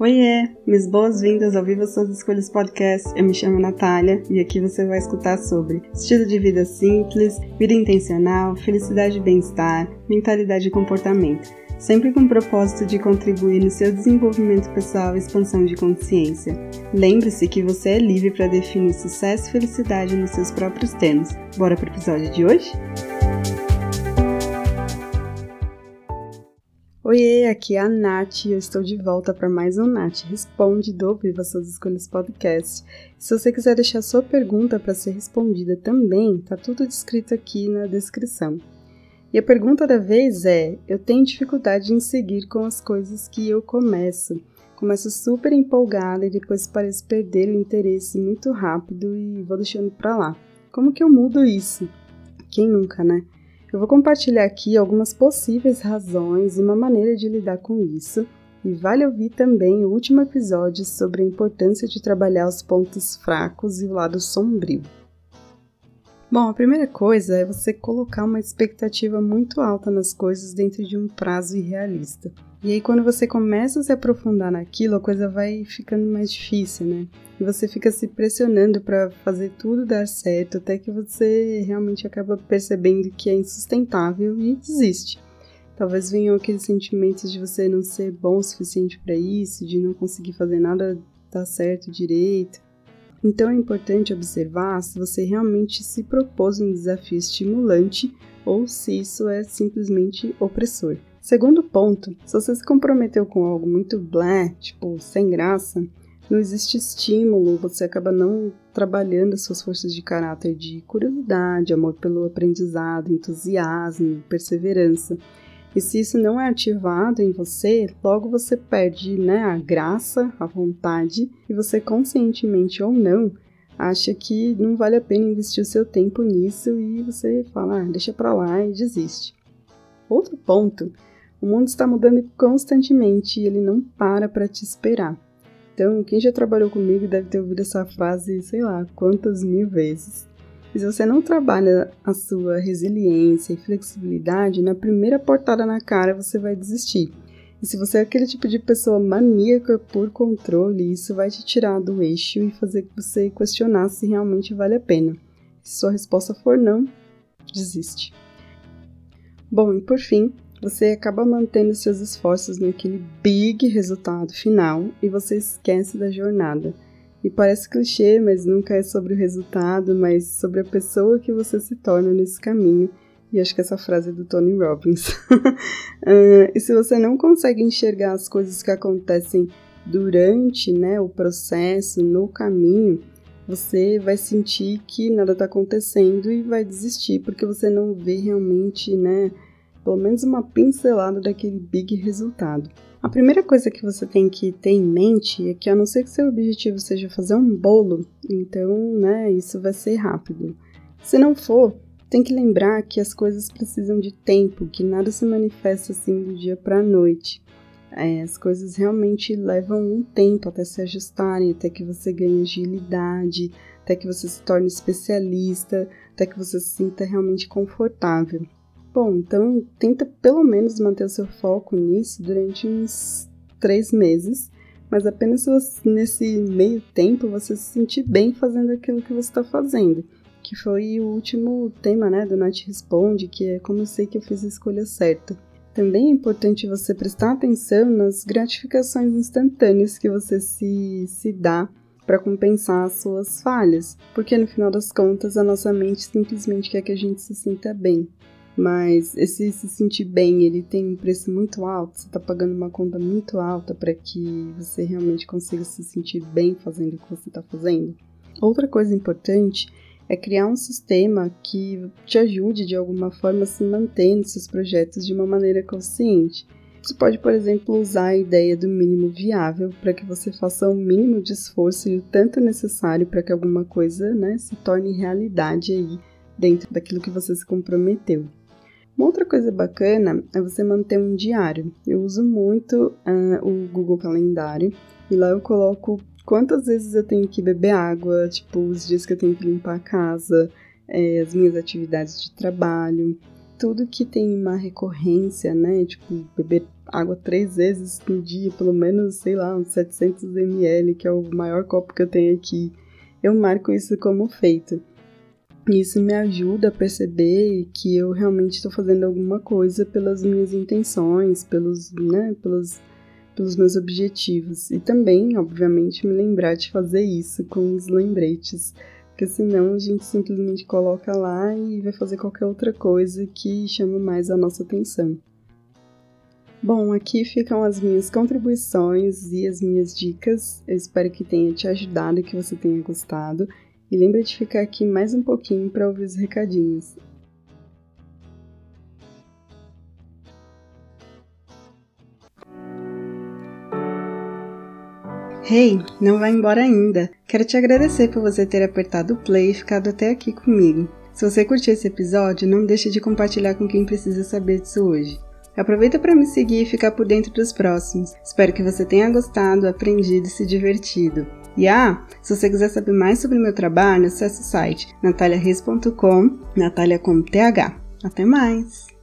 Oiê, minhas boas-vindas ao Viva Suas Escolhas Podcast. Eu me chamo Natália e aqui você vai escutar sobre estilo de vida simples, vida intencional, felicidade e bem-estar, mentalidade e comportamento, sempre com o propósito de contribuir no seu desenvolvimento pessoal e expansão de consciência. Lembre-se que você é livre para definir sucesso e felicidade nos seus próprios termos. Bora pro episódio de hoje? Oiê, aqui é a Nath e eu estou de volta para mais um Nath Responde do Viva Suas Escolhas Podcast. Se você quiser deixar sua pergunta para ser respondida também, tá tudo descrito aqui na descrição. E a pergunta da vez é: eu tenho dificuldade em seguir com as coisas que eu começo. Começo super empolgada e depois pareço perder o interesse muito rápido e vou deixando para lá. Como que eu mudo isso? Quem nunca, né? Eu vou compartilhar aqui algumas possíveis razões e uma maneira de lidar com isso, e vale ouvir também o último episódio sobre a importância de trabalhar os pontos fracos e o lado sombrio. Bom, a primeira coisa é você colocar uma expectativa muito alta nas coisas dentro de um prazo irrealista. E aí, quando você começa a se aprofundar naquilo, a coisa vai ficando mais difícil, né? E você fica se pressionando para fazer tudo dar certo, até que você realmente acaba percebendo que é insustentável e desiste. Talvez venham aqueles sentimentos de você não ser bom o suficiente para isso, de não conseguir fazer nada dar certo direito. Então é importante observar se você realmente se propôs um desafio estimulante ou se isso é simplesmente opressor. Segundo ponto, se você se comprometeu com algo muito blé, tipo sem graça, não existe estímulo, você acaba não trabalhando as suas forças de caráter de curiosidade, amor pelo aprendizado, entusiasmo, perseverança. E se isso não é ativado em você, logo você perde né, a graça, a vontade, e você conscientemente ou não acha que não vale a pena investir o seu tempo nisso e você fala, ah, deixa pra lá e desiste. Outro ponto o mundo está mudando constantemente e ele não para para te esperar. Então, quem já trabalhou comigo deve ter ouvido essa frase, sei lá, quantas mil vezes. E se você não trabalha a sua resiliência e flexibilidade, na primeira portada na cara você vai desistir. E se você é aquele tipo de pessoa maníaca por controle, isso vai te tirar do eixo e fazer você questionar se realmente vale a pena. Se sua resposta for não, desiste. Bom, e por fim, você acaba mantendo seus esforços naquele big resultado final e você esquece da jornada. E parece clichê, mas nunca é sobre o resultado, mas sobre a pessoa que você se torna nesse caminho. E acho que essa frase é do Tony Robbins. uh, e se você não consegue enxergar as coisas que acontecem durante né, o processo, no caminho, você vai sentir que nada está acontecendo e vai desistir, porque você não vê realmente né, pelo menos uma pincelada daquele big resultado. A primeira coisa que você tem que ter em mente é que, a não ser que seu objetivo seja fazer um bolo, então, né, isso vai ser rápido. Se não for, tem que lembrar que as coisas precisam de tempo, que nada se manifesta assim do dia para a noite. É, as coisas realmente levam um tempo até se ajustarem, até que você ganhe agilidade, até que você se torne especialista, até que você se sinta realmente confortável. Bom, então tenta pelo menos manter o seu foco nisso durante uns três meses, mas apenas você, nesse meio tempo você se sentir bem fazendo aquilo que você está fazendo, que foi o último tema né, do Nath Responde, que é como eu sei que eu fiz a escolha certa. Também é importante você prestar atenção nas gratificações instantâneas que você se, se dá para compensar as suas falhas, porque no final das contas a nossa mente simplesmente quer que a gente se sinta bem. Mas esse se sentir bem, ele tem um preço muito alto, você está pagando uma conta muito alta para que você realmente consiga se sentir bem fazendo o que você está fazendo. Outra coisa importante é criar um sistema que te ajude de alguma forma a se manter nos seus projetos de uma maneira consciente. Você pode, por exemplo, usar a ideia do mínimo viável para que você faça o mínimo de esforço e o tanto necessário para que alguma coisa né, se torne realidade aí dentro daquilo que você se comprometeu. Uma outra coisa bacana é você manter um diário. Eu uso muito uh, o Google Calendário e lá eu coloco quantas vezes eu tenho que beber água, tipo, os dias que eu tenho que limpar a casa, é, as minhas atividades de trabalho. tudo que tem uma recorrência, né? Tipo, beber água três vezes no dia, pelo menos, sei lá, uns 700 ml, que é o maior copo que eu tenho aqui, eu marco isso como feito. Isso me ajuda a perceber que eu realmente estou fazendo alguma coisa pelas minhas intenções, pelos, né, pelos, pelos meus objetivos. E também, obviamente, me lembrar de fazer isso com os lembretes, porque senão a gente simplesmente coloca lá e vai fazer qualquer outra coisa que chama mais a nossa atenção. Bom, aqui ficam as minhas contribuições e as minhas dicas. Eu espero que tenha te ajudado e que você tenha gostado. E lembra de ficar aqui mais um pouquinho para ouvir os recadinhos. Hey, não vai embora ainda! Quero te agradecer por você ter apertado o play e ficado até aqui comigo. Se você curtiu esse episódio, não deixe de compartilhar com quem precisa saber disso hoje. Aproveita para me seguir e ficar por dentro dos próximos. Espero que você tenha gostado, aprendido e se divertido. E ah, se você quiser saber mais sobre meu trabalho, acesse o site nataliareis.com, Natalia com TH. Até mais!